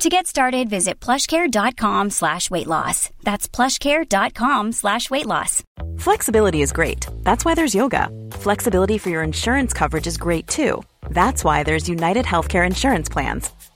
To get started, visit plushcare.com slash weight loss. That's plushcare.com slash weight loss. Flexibility is great. That's why there's yoga. Flexibility for your insurance coverage is great too. That's why there's United Healthcare Insurance Plans.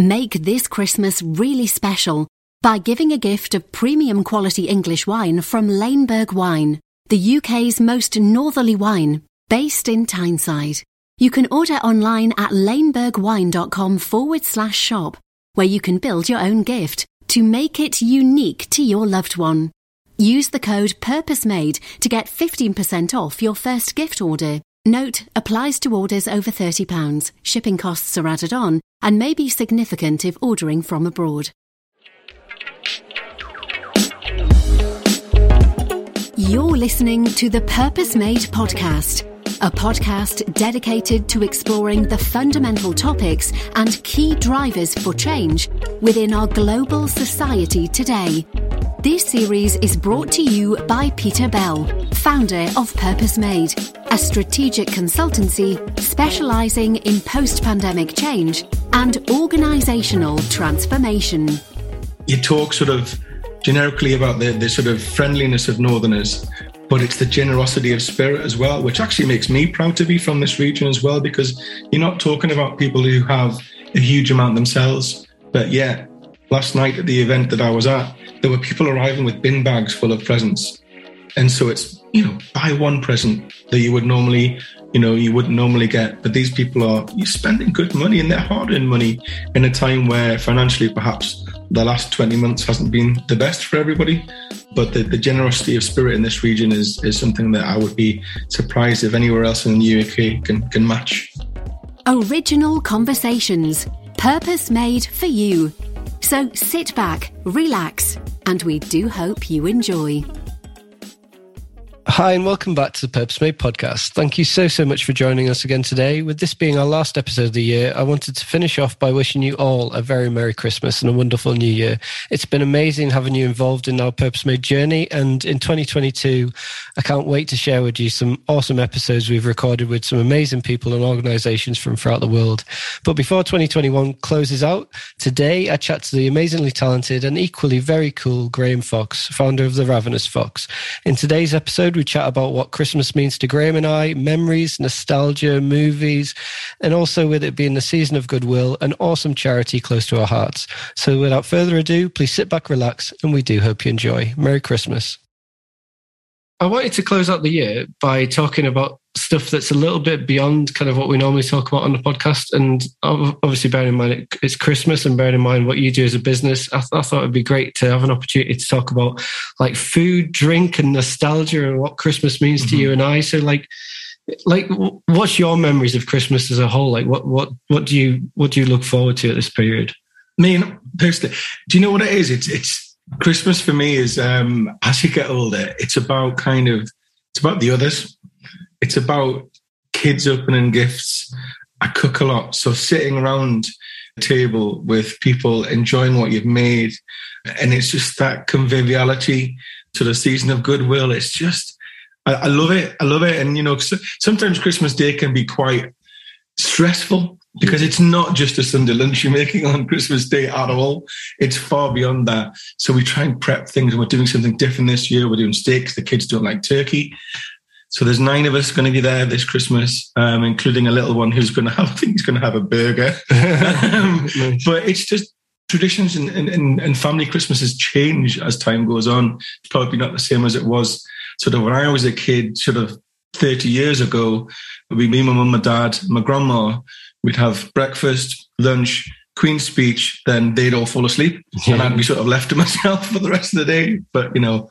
Make this Christmas really special by giving a gift of premium quality English wine from Laneberg Wine, the UK's most northerly wine, based in Tyneside. You can order online at lanebergwine.com forward slash shop, where you can build your own gift to make it unique to your loved one. Use the code PURPOSEMADE to get 15% off your first gift order. Note applies to orders over £30. Shipping costs are added on and may be significant if ordering from abroad. You're listening to the Purpose Made podcast, a podcast dedicated to exploring the fundamental topics and key drivers for change within our global society today. This series is brought to you by Peter Bell, founder of Purpose Made, a strategic consultancy specializing in post pandemic change and organizational transformation. You talk sort of generically about the, the sort of friendliness of Northerners, but it's the generosity of spirit as well, which actually makes me proud to be from this region as well, because you're not talking about people who have a huge amount themselves. But yeah, last night at the event that I was at, there were people arriving with bin bags full of presents. And so it's, you know, buy one present that you would normally, you know, you wouldn't normally get. But these people are you're spending good money and they're hard earned money in a time where financially perhaps the last 20 months hasn't been the best for everybody. But the, the generosity of spirit in this region is, is something that I would be surprised if anywhere else in the UK can, can match. Original conversations, purpose made for you. So sit back, relax, and we do hope you enjoy. Hi, and welcome back to the Purpose Made podcast. Thank you so, so much for joining us again today. With this being our last episode of the year, I wanted to finish off by wishing you all a very Merry Christmas and a wonderful New Year. It's been amazing having you involved in our Purpose Made journey. And in 2022, I can't wait to share with you some awesome episodes we've recorded with some amazing people and organizations from throughout the world. But before 2021 closes out, today I chat to the amazingly talented and equally very cool Graham Fox, founder of The Ravenous Fox. In today's episode, we chat about what Christmas means to Graham and I, memories, nostalgia, movies, and also with it being the season of goodwill, an awesome charity close to our hearts. So without further ado, please sit back, relax, and we do hope you enjoy. Merry Christmas. I wanted to close out the year by talking about stuff that's a little bit beyond kind of what we normally talk about on the podcast. And obviously, bearing in mind it's Christmas and bearing in mind what you do as a business, I, th- I, thought it'd be great to have an opportunity to talk about like food, drink, and nostalgia and what Christmas means mm-hmm. to you and I. So, like, like, what's your memories of Christmas as a whole? Like, what what what do you what do you look forward to at this period? I mean, personally, do you know what it is? It's it's Christmas for me is um as you get older, it's about kind of it's about the others it's about kids opening gifts. I cook a lot. So sitting around a table with people enjoying what you've made. And it's just that conviviality to the season of goodwill. It's just, I, I love it. I love it. And, you know, sometimes Christmas Day can be quite stressful because it's not just a Sunday lunch you're making on Christmas Day at all. It's far beyond that. So we try and prep things, and we're doing something different this year. We're doing steaks. The kids don't like turkey, so there's nine of us going to be there this Christmas, um, including a little one who's going to have, I think he's going to have a burger. um, nice. But it's just traditions and, and, and family Christmases change as time goes on. It's probably not the same as it was sort of when I was a kid, sort of 30 years ago, we, me, my mum, my dad, my grandma, we'd have breakfast, lunch, Queen's speech, then they'd all fall asleep. Yeah. And I'd be sort of left to myself for the rest of the day. But, you know,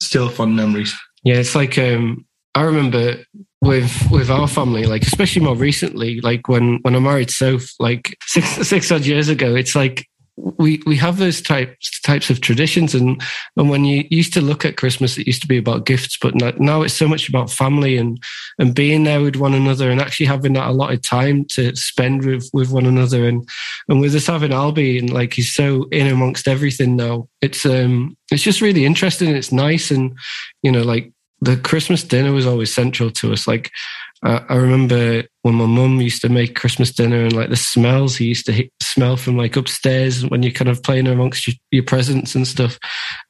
still fun memories. Yeah, it's like um, I remember with with our family, like especially more recently, like when when I married Soph, like six six odd years ago, it's like we we have those types types of traditions. And and when you used to look at christmas it used to be about gifts but now it's so much about family and and being there with one another and actually having that allotted time to spend with with one another. And and with us having albie and like he's so in amongst everything now it's um it's just really interesting. It's nice. And you know like the christmas dinner was always central to us like uh, I remember when my mum used to make Christmas dinner and like the smells he used to smell from like upstairs when you're kind of playing amongst your, your presents and stuff.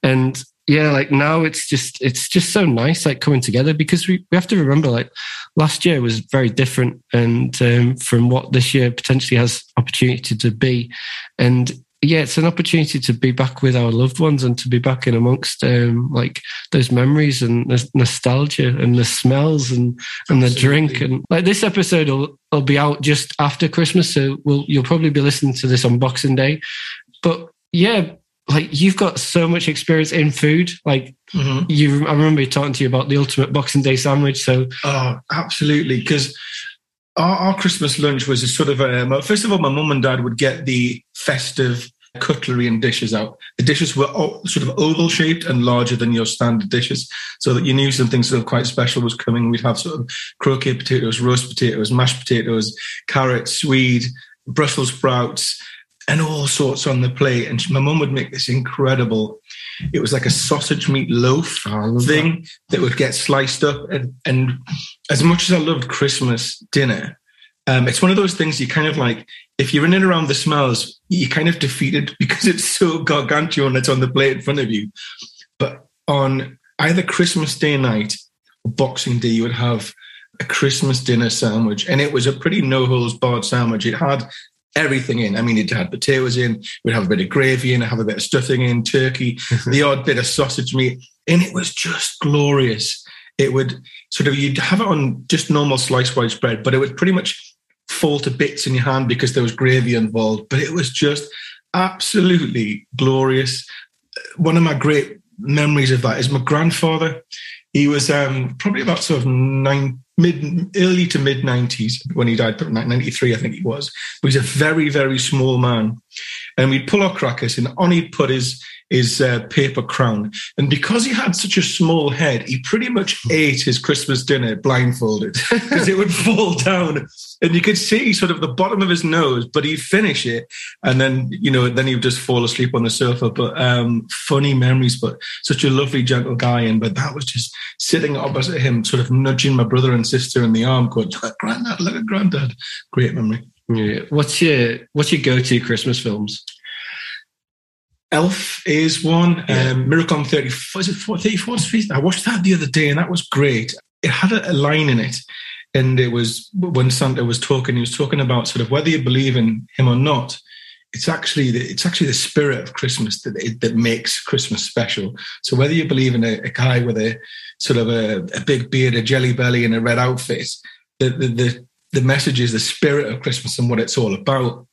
And yeah, like now it's just it's just so nice like coming together because we, we have to remember like last year was very different and um, from what this year potentially has opportunity to be. And yeah, it's an opportunity to be back with our loved ones and to be back in amongst um, like those memories and the nostalgia and the smells and and Absolutely. the drink and like this episode will, will be out just after Christmas, so we'll you'll probably be listening to this on Boxing Day. But yeah, like you've got so much experience in food. Like mm-hmm. you, I remember talking to you about the ultimate Boxing Day sandwich. So oh, absolutely, because. Our, our, Christmas lunch was a sort of a, first of all, my mum and dad would get the festive cutlery and dishes out. The dishes were sort of oval shaped and larger than your standard dishes, so that you knew something sort of quite special was coming. We'd have sort of croquet potatoes, roast potatoes, mashed potatoes, carrots, swede, Brussels sprouts, and all sorts on the plate. And my mum would make this incredible. It was like a sausage meat loaf oh, thing that. that would get sliced up. And, and as much as I loved Christmas dinner, um, it's one of those things you kind of like, if you're in and around the smells, you're kind of defeated because it's so gargantuan that's on the plate in front of you. But on either Christmas Day night or Boxing Day, you would have a Christmas dinner sandwich. And it was a pretty no holes barred sandwich. It had everything in. I mean, it had potatoes in, we'd have a bit of gravy in, have a bit of stuffing in, turkey, the odd bit of sausage meat. And it was just glorious. It would sort of, you'd have it on just normal sliced white bread, but it would pretty much fall to bits in your hand because there was gravy involved. But it was just absolutely glorious. One of my great memories of that is my grandfather. He was um, probably about sort of nine, mid, early to mid 90s when he died, 93, I think he was. But he's a very, very small man. And we'd pull our crackers, and on he'd put his his uh, paper crown. And because he had such a small head, he pretty much ate his Christmas dinner blindfolded because it would fall down. And you could see sort of the bottom of his nose, but he'd finish it. And then, you know, then he would just fall asleep on the sofa. But um, funny memories, but such a lovely, gentle guy. And but that was just sitting opposite him, sort of nudging my brother and sister in the arm, going, look at granddad, look at granddad. Great memory. Yeah. What's your what's your go-to Christmas films? Elf is one. Yeah. Um, Miracle on 30, is it 34th Street? I watched that the other day and that was great. It had a, a line in it. And it was when Santa was talking, he was talking about sort of whether you believe in him or not. It's actually the, it's actually the spirit of Christmas that it, that makes Christmas special. So whether you believe in a, a guy with a sort of a, a, big beard, a jelly belly, and a red outfit, the, the the the message is the spirit of Christmas and what it's all about.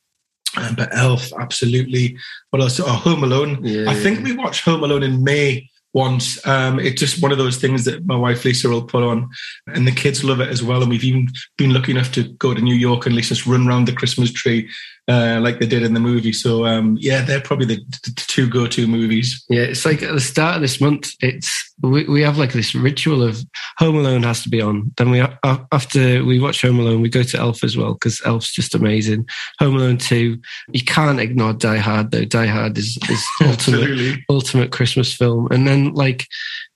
Um, but Elf, absolutely. What else? Oh, Home Alone. Yeah, I think we watched Home Alone in May once. Um, it's just one of those things that my wife Lisa will put on, and the kids love it as well. And we've even been lucky enough to go to New York and Lisa's run around the Christmas tree uh, like they did in the movie. So um, yeah, they're probably the, the two go-to movies. Yeah, it's like at the start of this month, it's we, we have like this ritual of Home Alone has to be on. Then we after we watch Home Alone, we go to Elf as well because Elf's just amazing. Home Alone two, you can't ignore Die Hard though. Die Hard is, is ultimate ultimate Christmas film, and then like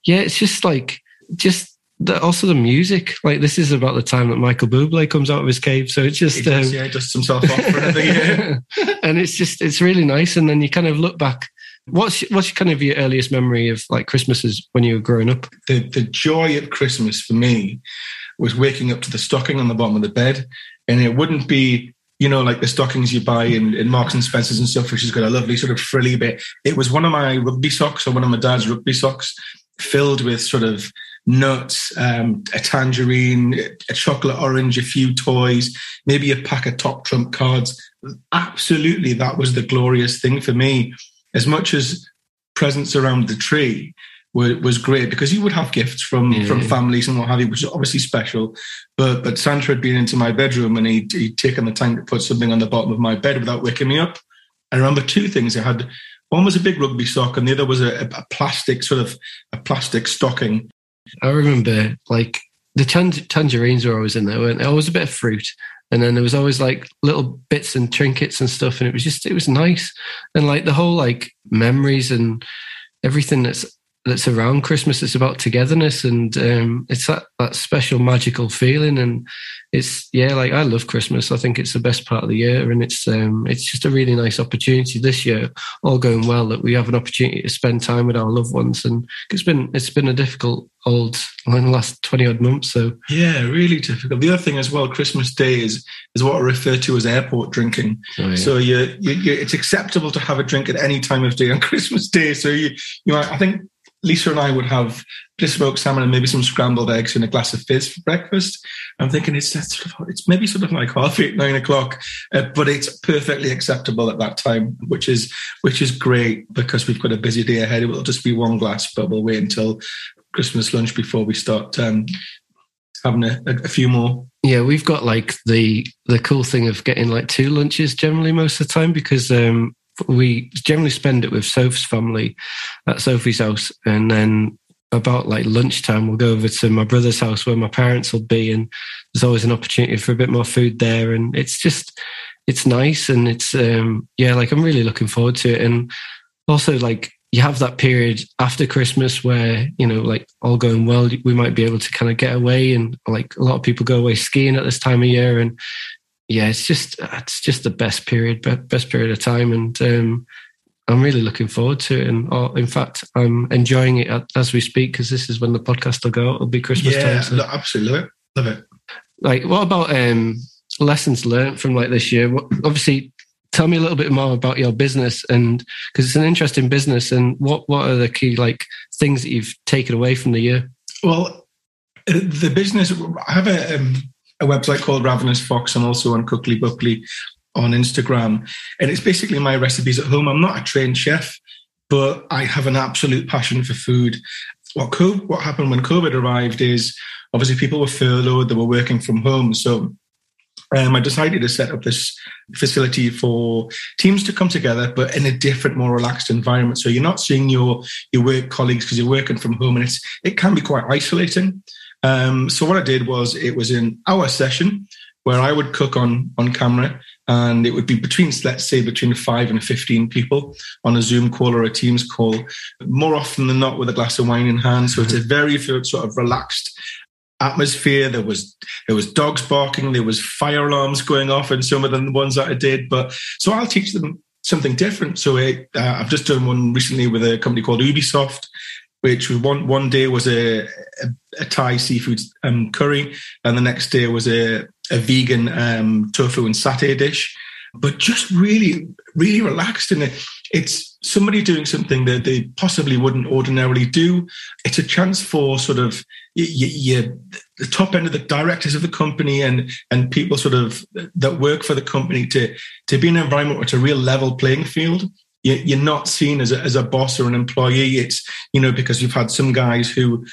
yeah, it's just like just the, also the music. Like this is about the time that Michael Bublé comes out of his cave, so it's just does, um, yeah, dusts himself off for another year, and it's just it's really nice. And then you kind of look back. What's what's kind of your earliest memory of like Christmases when you were growing up? The the joy of Christmas for me was waking up to the stocking on the bottom of the bed, and it wouldn't be you know, like the stockings you buy in, in Marks and Spencers and stuff, which has got a lovely sort of frilly bit. It was one of my rugby socks or one of my dad's rugby socks filled with sort of nuts, um, a tangerine, a chocolate orange, a few toys, maybe a pack of top trump cards. Absolutely, that was the glorious thing for me. As much as presents around the tree, was great because you would have gifts from yeah. from families and what have you, which is obviously special. But but Santa had been into my bedroom and he'd, he'd taken the time to put something on the bottom of my bed without waking me up. I remember two things. I had one was a big rugby sock, and the other was a, a plastic sort of a plastic stocking. I remember like the tangerines were always in there, and always a bit of fruit, and then there was always like little bits and trinkets and stuff, and it was just it was nice, and like the whole like memories and everything that's that's around Christmas. It's about togetherness and um, it's that, that special magical feeling. And it's, yeah, like I love Christmas. I think it's the best part of the year. And it's, um, it's just a really nice opportunity this year, all going well, that we have an opportunity to spend time with our loved ones. And it's been, it's been a difficult old in the last 20 odd months. So yeah, really difficult. The other thing as well, Christmas Day is, is what I refer to as airport drinking. Oh, yeah. So you, you, it's acceptable to have a drink at any time of day on Christmas Day. So you, you know, I think Lisa and I would have just smoked salmon and maybe some scrambled eggs and a glass of fizz for breakfast. I'm thinking it's that sort of it's maybe sort of like half eight nine o'clock, uh, but it's perfectly acceptable at that time, which is which is great because we've got a busy day ahead. It will just be one glass, but we'll wait until Christmas lunch before we start um, having a, a, few more. Yeah, we've got like the the cool thing of getting like two lunches generally most of the time because um, we generally spend it with Sophie's family at Sophie's house, and then about like lunchtime we'll go over to my brother's house where my parents will be, and there's always an opportunity for a bit more food there, and it's just it's nice, and it's um yeah, like I'm really looking forward to it, and also like you have that period after Christmas where, you know, like all going well, we might be able to kind of get away. And like a lot of people go away skiing at this time of year. And yeah, it's just it's just the best period, best period of time, and um, I'm really looking forward to it. And oh, in fact, I'm enjoying it as we speak because this is when the podcast will go. It'll be Christmas yeah, time. So. absolutely love it. Love it. Like, what about um, lessons learned from like this year? What, obviously, tell me a little bit more about your business and because it's an interesting business. And what what are the key like things that you've taken away from the year? Well, the business. I have a. Um, a website called Ravenous Fox. I'm also on Cookly Buckley on Instagram. And it's basically my recipes at home. I'm not a trained chef, but I have an absolute passion for food. What, COVID, what happened when COVID arrived is obviously people were furloughed, they were working from home. So um, I decided to set up this facility for teams to come together, but in a different, more relaxed environment. So you're not seeing your your work colleagues because you're working from home, and it's it can be quite isolating. Um, so what I did was it was an hour session where I would cook on on camera, and it would be between let's say between five and fifteen people on a Zoom call or a Teams call, more often than not with a glass of wine in hand. So it's a very sort of relaxed atmosphere. There was there was dogs barking, there was fire alarms going off, and some of the ones that I did. But so I'll teach them something different. So it, uh, I've just done one recently with a company called Ubisoft, which one one day was a, a, a Thai seafood um, curry, and the next day was a, a vegan um, tofu and satay dish. But just really, really relaxed in it. It's somebody doing something that they possibly wouldn't ordinarily do. It's a chance for sort of the top end of the directors of the company and and people sort of that work for the company to to be in an environment where it's a real level playing field you're not seen as a, as a boss or an employee. It's, you know, because you've had some guys who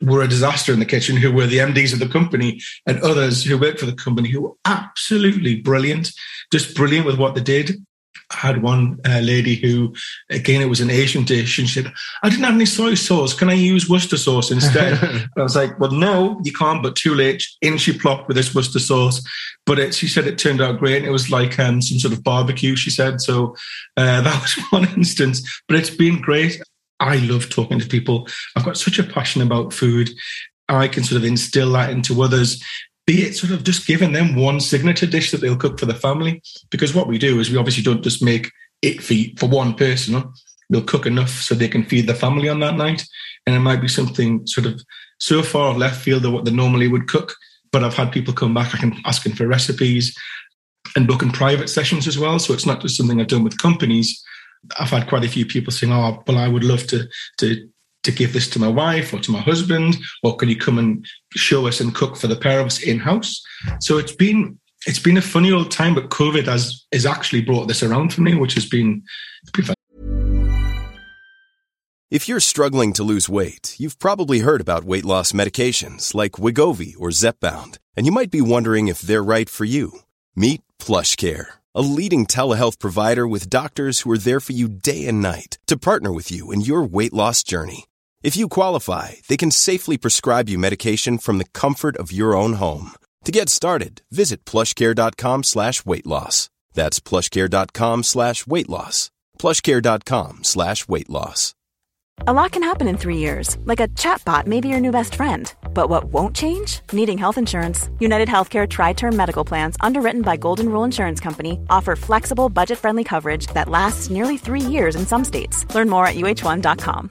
were a disaster in the kitchen, who were the MDs of the company, and others who worked for the company who were absolutely brilliant, just brilliant with what they did. I had one uh, lady who, again, it was an Asian dish, and she said, "I didn't have any soy sauce. Can I use Worcester sauce instead?" I was like, "Well, no, you can't." But too late. In she plopped with this Worcester sauce, but it, she said it turned out great. It was like um, some sort of barbecue. She said so. Uh, that was one instance, but it's been great. I love talking to people. I've got such a passion about food. I can sort of instill that into others be it sort of just giving them one signature dish that they'll cook for the family. Because what we do is we obviously don't just make it for, for one person. We'll cook enough so they can feed the family on that night. And it might be something sort of so far left field of what they normally would cook. But I've had people come back, I can asking for recipes and booking private sessions as well. So it's not just something I've done with companies. I've had quite a few people saying, "Oh, well, I would love to to to give this to my wife or to my husband, or can you come and show us and cook for the pair of us in house? So it's been it's been a funny old time, but COVID has has actually brought this around for me, which has been, been if you're struggling to lose weight, you've probably heard about weight loss medications like Wegovy or Zepbound, and you might be wondering if they're right for you. Meet Plush Care, a leading telehealth provider with doctors who are there for you day and night to partner with you in your weight loss journey. If you qualify, they can safely prescribe you medication from the comfort of your own home. To get started, visit plushcare.com slash weight loss. That's plushcare.com slash weight loss. Plushcare.com slash weight loss. A lot can happen in three years, like a chatbot may be your new best friend. But what won't change? Needing health insurance. United Healthcare Tri Term Medical Plans, underwritten by Golden Rule Insurance Company, offer flexible, budget friendly coverage that lasts nearly three years in some states. Learn more at uh1.com.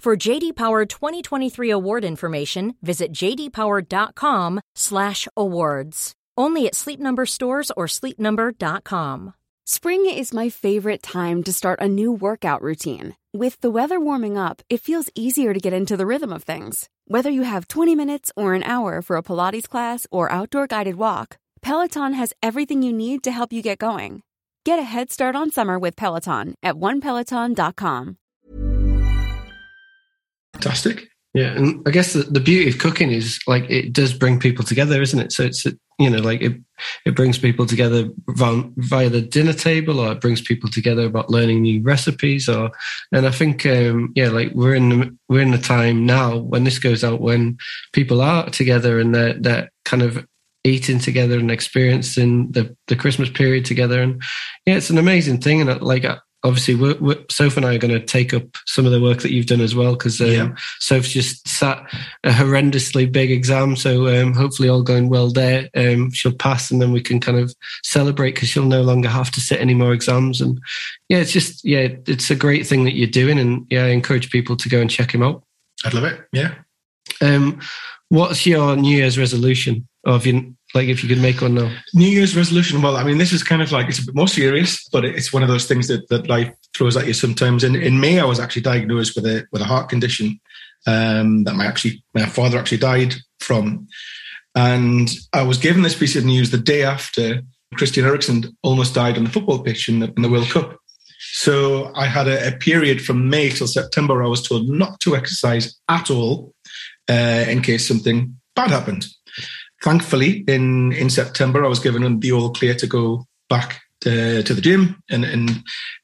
For JD Power 2023 award information, visit jdpower.com/awards. Only at Sleep Number stores or sleepnumber.com. Spring is my favorite time to start a new workout routine. With the weather warming up, it feels easier to get into the rhythm of things. Whether you have 20 minutes or an hour for a Pilates class or outdoor guided walk, Peloton has everything you need to help you get going. Get a head start on summer with Peloton at onepeloton.com. fantastic. Yeah, and I guess the, the beauty of cooking is like it does bring people together, isn't it? So it's you know like it it brings people together via the dinner table, or it brings people together about learning new recipes, or and I think um, yeah, like we're in the, we're in the time now when this goes out when people are together and they're they're kind of eating together and experiencing the the Christmas period together, and yeah, it's an amazing thing, and like obviously, we're, we're, Soph and I are going to take up some of the work that you've done as well because um, yeah. Soph's just sat a horrendously big exam. So um, hopefully, all going well there. Um, she'll pass, and then we can kind of celebrate because she'll no longer have to sit any more exams. And yeah, it's just yeah, it's a great thing that you're doing, and yeah, I encourage people to go and check him out. I'd love it. Yeah. Um, what's your New Year's resolution? Or have you like if you could make one now? New Year's resolution. Well, I mean, this is kind of like it's a bit more serious, but it's one of those things that, that life throws at you sometimes. In May, I was actually diagnosed with a with a heart condition um, that my actually my father actually died from. And I was given this piece of news the day after Christian Eriksen almost died on the football pitch in the, in the World Cup. So I had a, a, period from May till September. I was told not to exercise at all uh, in case something bad happened thankfully, in in September, I was given the all clear to go back to, to the gym and and,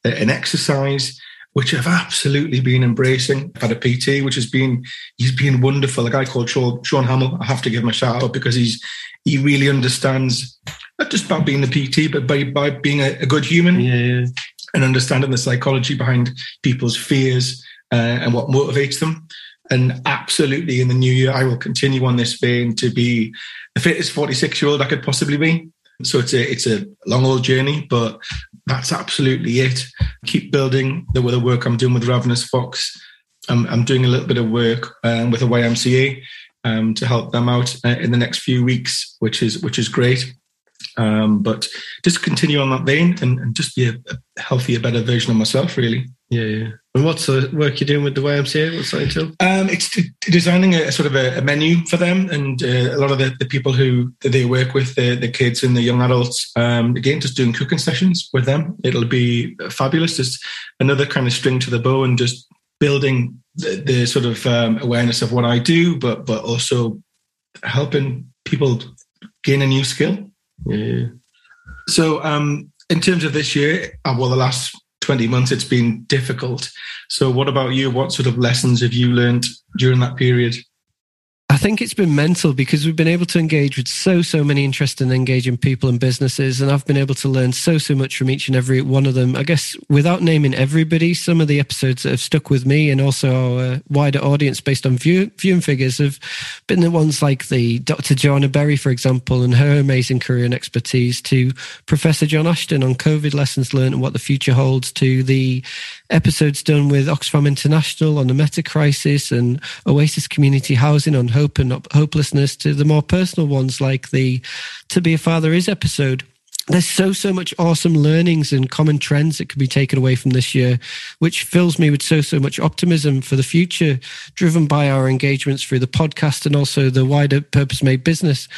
uh, and exercise, which I've absolutely been embracing. I've had a PT, which has been he's been wonderful. A guy called Sean, Sean Hamill. I have to give him a shout out because he's he really understands not just about being the PT, but by by being a, a good human. Yeah. And understanding the psychology behind people's fears uh, and what motivates them. And absolutely in the new year, I will continue on this vein to be the fittest 46 year old I could possibly be. So it's a it's a long old journey, but that's absolutely it. Keep building the, the work I'm doing with Ravenous Fox. I'm, I'm doing a little bit of work um, with the YMCA um, to help them out uh, in the next few weeks, which is which is great. Um, but just continue on that vein and, and just be a, a healthier, better version of myself, really. Yeah, yeah. And what's the work you're doing with the YMCA? What's that entail? Um, it's designing a, a, sort of a, a, menu for them, and uh, a lot of the, the people who they work with, the, the kids and the young adults. Um, again, just doing cooking sessions with them. It'll be fabulous. Just another kind of string to the bow, and just building the, the sort of um, awareness of what I do, but but also helping people gain a new skill. Yeah. So, um, in terms of this year, uh, well, the last 20 months, it's been difficult. So, what about you? What sort of lessons have you learned during that period? I think it's been mental because we've been able to engage with so, so many interesting, engaging people and businesses. And I've been able to learn so, so much from each and every one of them. I guess without naming everybody, some of the episodes that have stuck with me and also our uh, wider audience based on view, viewing figures have been the ones like the Dr. Joanna Berry, for example, and her amazing career and expertise to Professor John Ashton on COVID lessons learned and what the future holds to the episodes done with Oxfam International on the meta crisis and Oasis Community Housing on hope and hopelessness to the more personal ones like the To Be a Father Is episode. There's so, so much awesome learnings and common trends that can be taken away from this year, which fills me with so, so much optimism for the future, driven by our engagements through the podcast and also the wider purpose made business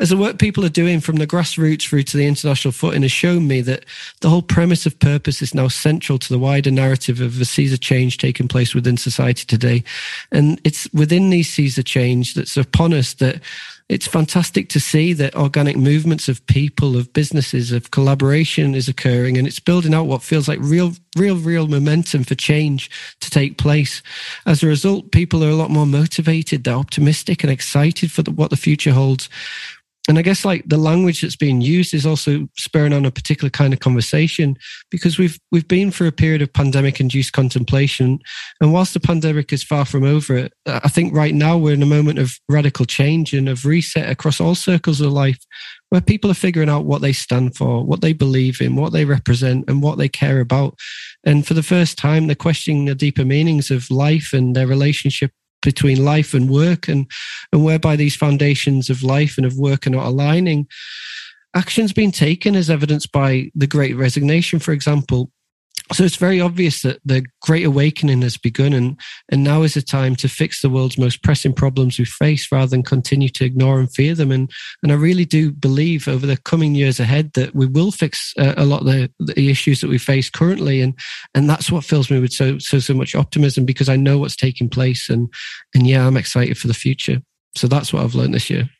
as the work people are doing from the grassroots through to the international footing has shown me that the whole premise of purpose is now central to the wider narrative of the seas of change taking place within society today. And it's within these seas of change that's upon us that it's fantastic to see that organic movements of people, of businesses, of collaboration is occurring, and it's building out what feels like real, real, real momentum for change to take place. As a result, people are a lot more motivated, they're optimistic and excited for the, what the future holds and I guess like the language that's being used is also spurring on a particular kind of conversation because we've we've been through a period of pandemic induced contemplation. And whilst the pandemic is far from over, uh, I think right now we're in a moment of radical change and of reset across all circles of life where people are figuring out what they stand for, what they believe in, what they represent, and what they care about. And for the first time, they're questioning the deeper meanings of life and their relationship between life and work and and whereby these foundations of life and of work are not aligning. Actions being taken as evidenced by the great resignation for example so it's very obvious that the great awakening has begun and, and now is the time to fix the world's most pressing problems we face rather than continue to ignore and fear them. And, and I really do believe over the coming years ahead that we will fix uh, a lot of the, the issues that we face currently. And, and that's what fills me with so, so, so much optimism because I know what's taking place. And, and yeah, I'm excited for the future. So that's what I've learned this year.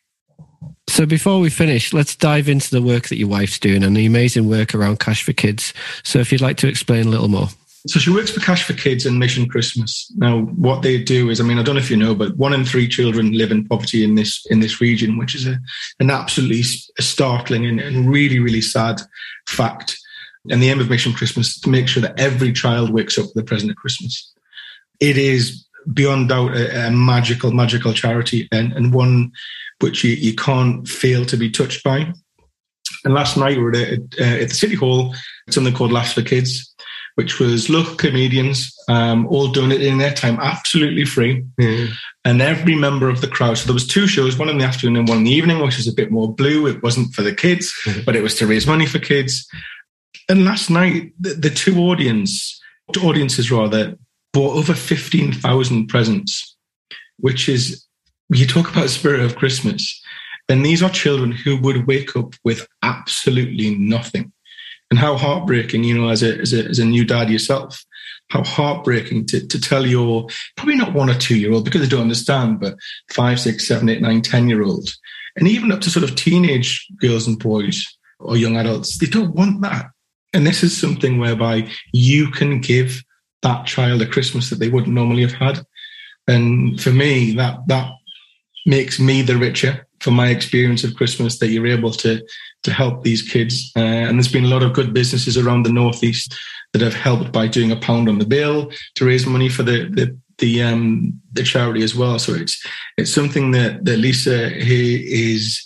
So before we finish, let's dive into the work that your wife's doing and the amazing work around Cash for Kids. So if you'd like to explain a little more. So she works for Cash for Kids and Mission Christmas. Now, what they do is, I mean, I don't know if you know, but one in three children live in poverty in this in this region, which is a, an absolutely startling and, and really, really sad fact. And the aim of Mission Christmas is to make sure that every child wakes up with the present at Christmas. It is beyond doubt a, a magical, magical charity and, and one which you, you can't fail to be touched by. And last night we were at, uh, at the City Hall, something called Laughs for Kids, which was local comedians um, all in their time absolutely free. Mm. And every member of the crowd, so there was two shows, one in the afternoon and one in the evening, which is a bit more blue. It wasn't for the kids, mm. but it was to raise money for kids. And last night, the, the two audience, audiences rather, bought over 15,000 presents, which is you talk about spirit of Christmas, and these are children who would wake up with absolutely nothing. And how heartbreaking, you know, as a, as a, as a new dad yourself, how heartbreaking to, to tell your probably not one or two year old because they don't understand, but five, six, seven, eight, nine, ten year old, and even up to sort of teenage girls and boys or young adults, they don't want that. And this is something whereby you can give that child a Christmas that they wouldn't normally have had. And for me, that that makes me the richer for my experience of Christmas that you're able to to help these kids. Uh, and there's been a lot of good businesses around the northeast that have helped by doing a pound on the bill to raise money for the the the, um, the charity as well. So it's it's something that that Lisa here is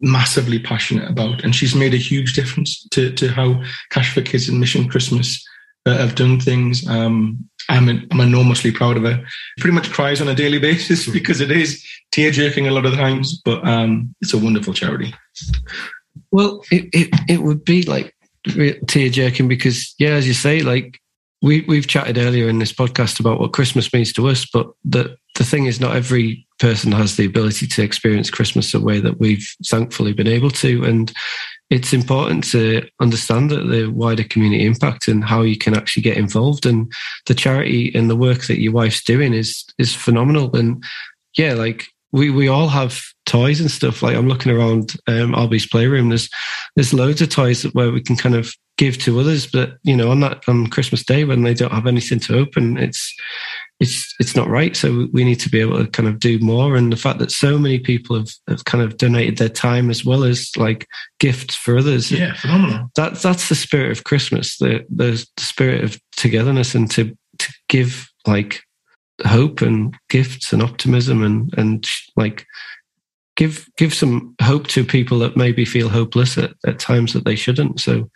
massively passionate about, and she's made a huge difference to to how Cash for Kids and Mission Christmas uh, have done things. Um, I'm, I'm enormously proud of her. Pretty much cries on a daily basis because it is tear jerking a lot of the times, but um, it's a wonderful charity. Well, it, it, it would be like tear jerking because, yeah, as you say, like we, we've chatted earlier in this podcast about what Christmas means to us, but the, the thing is, not every person has the ability to experience Christmas the way that we've thankfully been able to. And it's important to understand the wider community impact and how you can actually get involved. And the charity and the work that your wife's doing is is phenomenal. And yeah, like we we all have toys and stuff. Like I'm looking around um, Albie's playroom. There's there's loads of toys where we can kind of give to others. But you know, on that on Christmas Day when they don't have anything to open, it's it's it's not right. So we need to be able to kind of do more. And the fact that so many people have, have kind of donated their time as well as like gifts for others. Yeah, phenomenal. That that's the spirit of Christmas, the the spirit of togetherness and to to give like hope and gifts and optimism and and like give give some hope to people that maybe feel hopeless at, at times that they shouldn't. So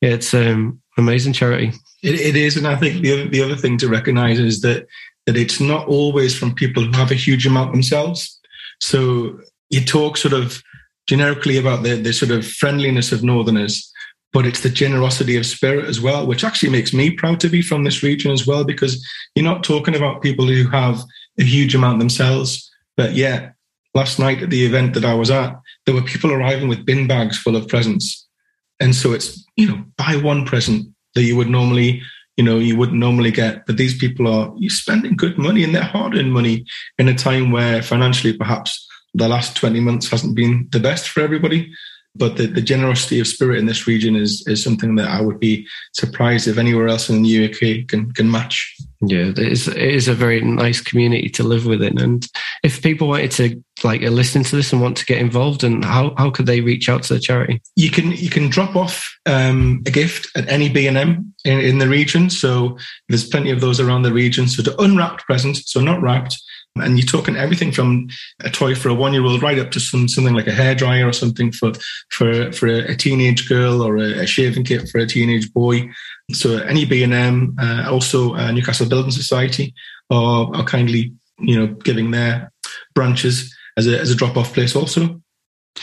it's um amazing charity. It, it is, and I think the other, the other thing to recognise is that that it's not always from people who have a huge amount themselves. So you talk sort of generically about the, the sort of friendliness of Northerners, but it's the generosity of spirit as well, which actually makes me proud to be from this region as well, because you're not talking about people who have a huge amount themselves. But yeah, last night at the event that I was at, there were people arriving with bin bags full of presents. And so it's, you know, buy one present, that you would normally you know you wouldn't normally get but these people are you spending good money and they're hard-earned money in a time where financially perhaps the last 20 months hasn't been the best for everybody but the, the generosity of spirit in this region is is something that I would be surprised if anywhere else in the UK can can match. Yeah, it is, it is a very nice community to live within. And if people wanted to like listen to this and want to get involved, and how, how could they reach out to the charity? You can you can drop off um, a gift at any B and M in, in the region. So there's plenty of those around the region. So to unwrapped presents, so not wrapped, and you're talking everything from a toy for a one year old right up to some, something like a hairdryer or something for, for, for a, teenage girl or a, a, shaving kit for a teenage boy. So any B&M, uh, also uh, Newcastle Building Society are, are kindly, you know, giving their branches as a, as a drop off place also.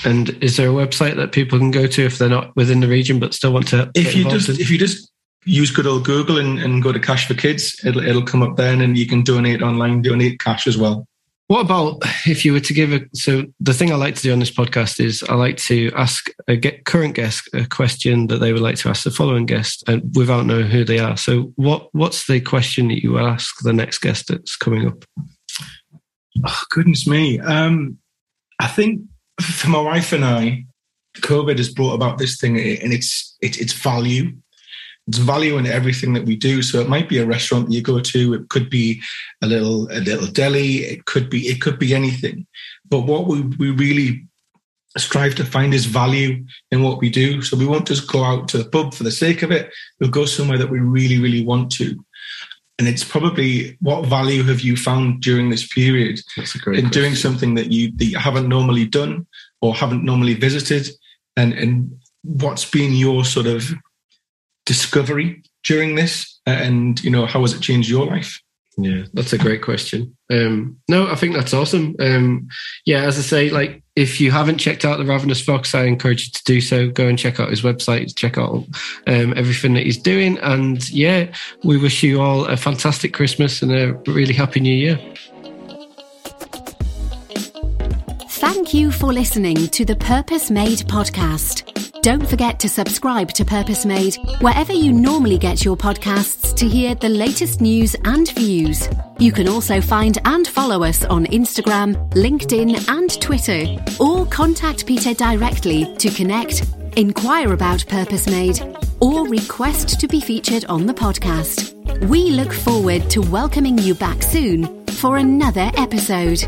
And is there a website that people can go to if they're not within the region but still want to? If you just if you just use good old Google and, and go to Cash for Kids. It'll, it'll come up then and you can donate online, donate cash as well. What about if you were to give a so the thing I like to do on this podcast is I like to ask a get, current guest a question that they would like to ask the following guest and without knowing who they are. So what what's the question that you ask the next guest that's coming up? Oh goodness me. Um, I think for my wife and I, COVID has brought about this thing and it's it's, it's value it's value in everything that we do. So it might be a restaurant that you go to. It could be a little a little deli. It could be it could be anything. But what we, we really strive to find is value in what we do. So we won't just go out to the pub for the sake of it. We'll go somewhere that we really, really want to. And it's probably what value have you found during this period in question. doing something that you that you haven't normally done or haven't normally visited, and and what's been your sort of discovery during this? And you know how has it changed your life? Yeah that's a great question. Um no i think that's awesome. Um yeah as i say like if you haven't checked out the ravenous fox i encourage you to do so. Go and check out his website check out um, everything that he's doing. And yeah we wish you all a fantastic christmas and a really happy new year thank you for listening to the purpose made podcast don't forget to subscribe to Purpose Made wherever you normally get your podcasts to hear the latest news and views. You can also find and follow us on Instagram, LinkedIn, and Twitter, or contact Peter directly to connect, inquire about Purpose Made, or request to be featured on the podcast. We look forward to welcoming you back soon for another episode.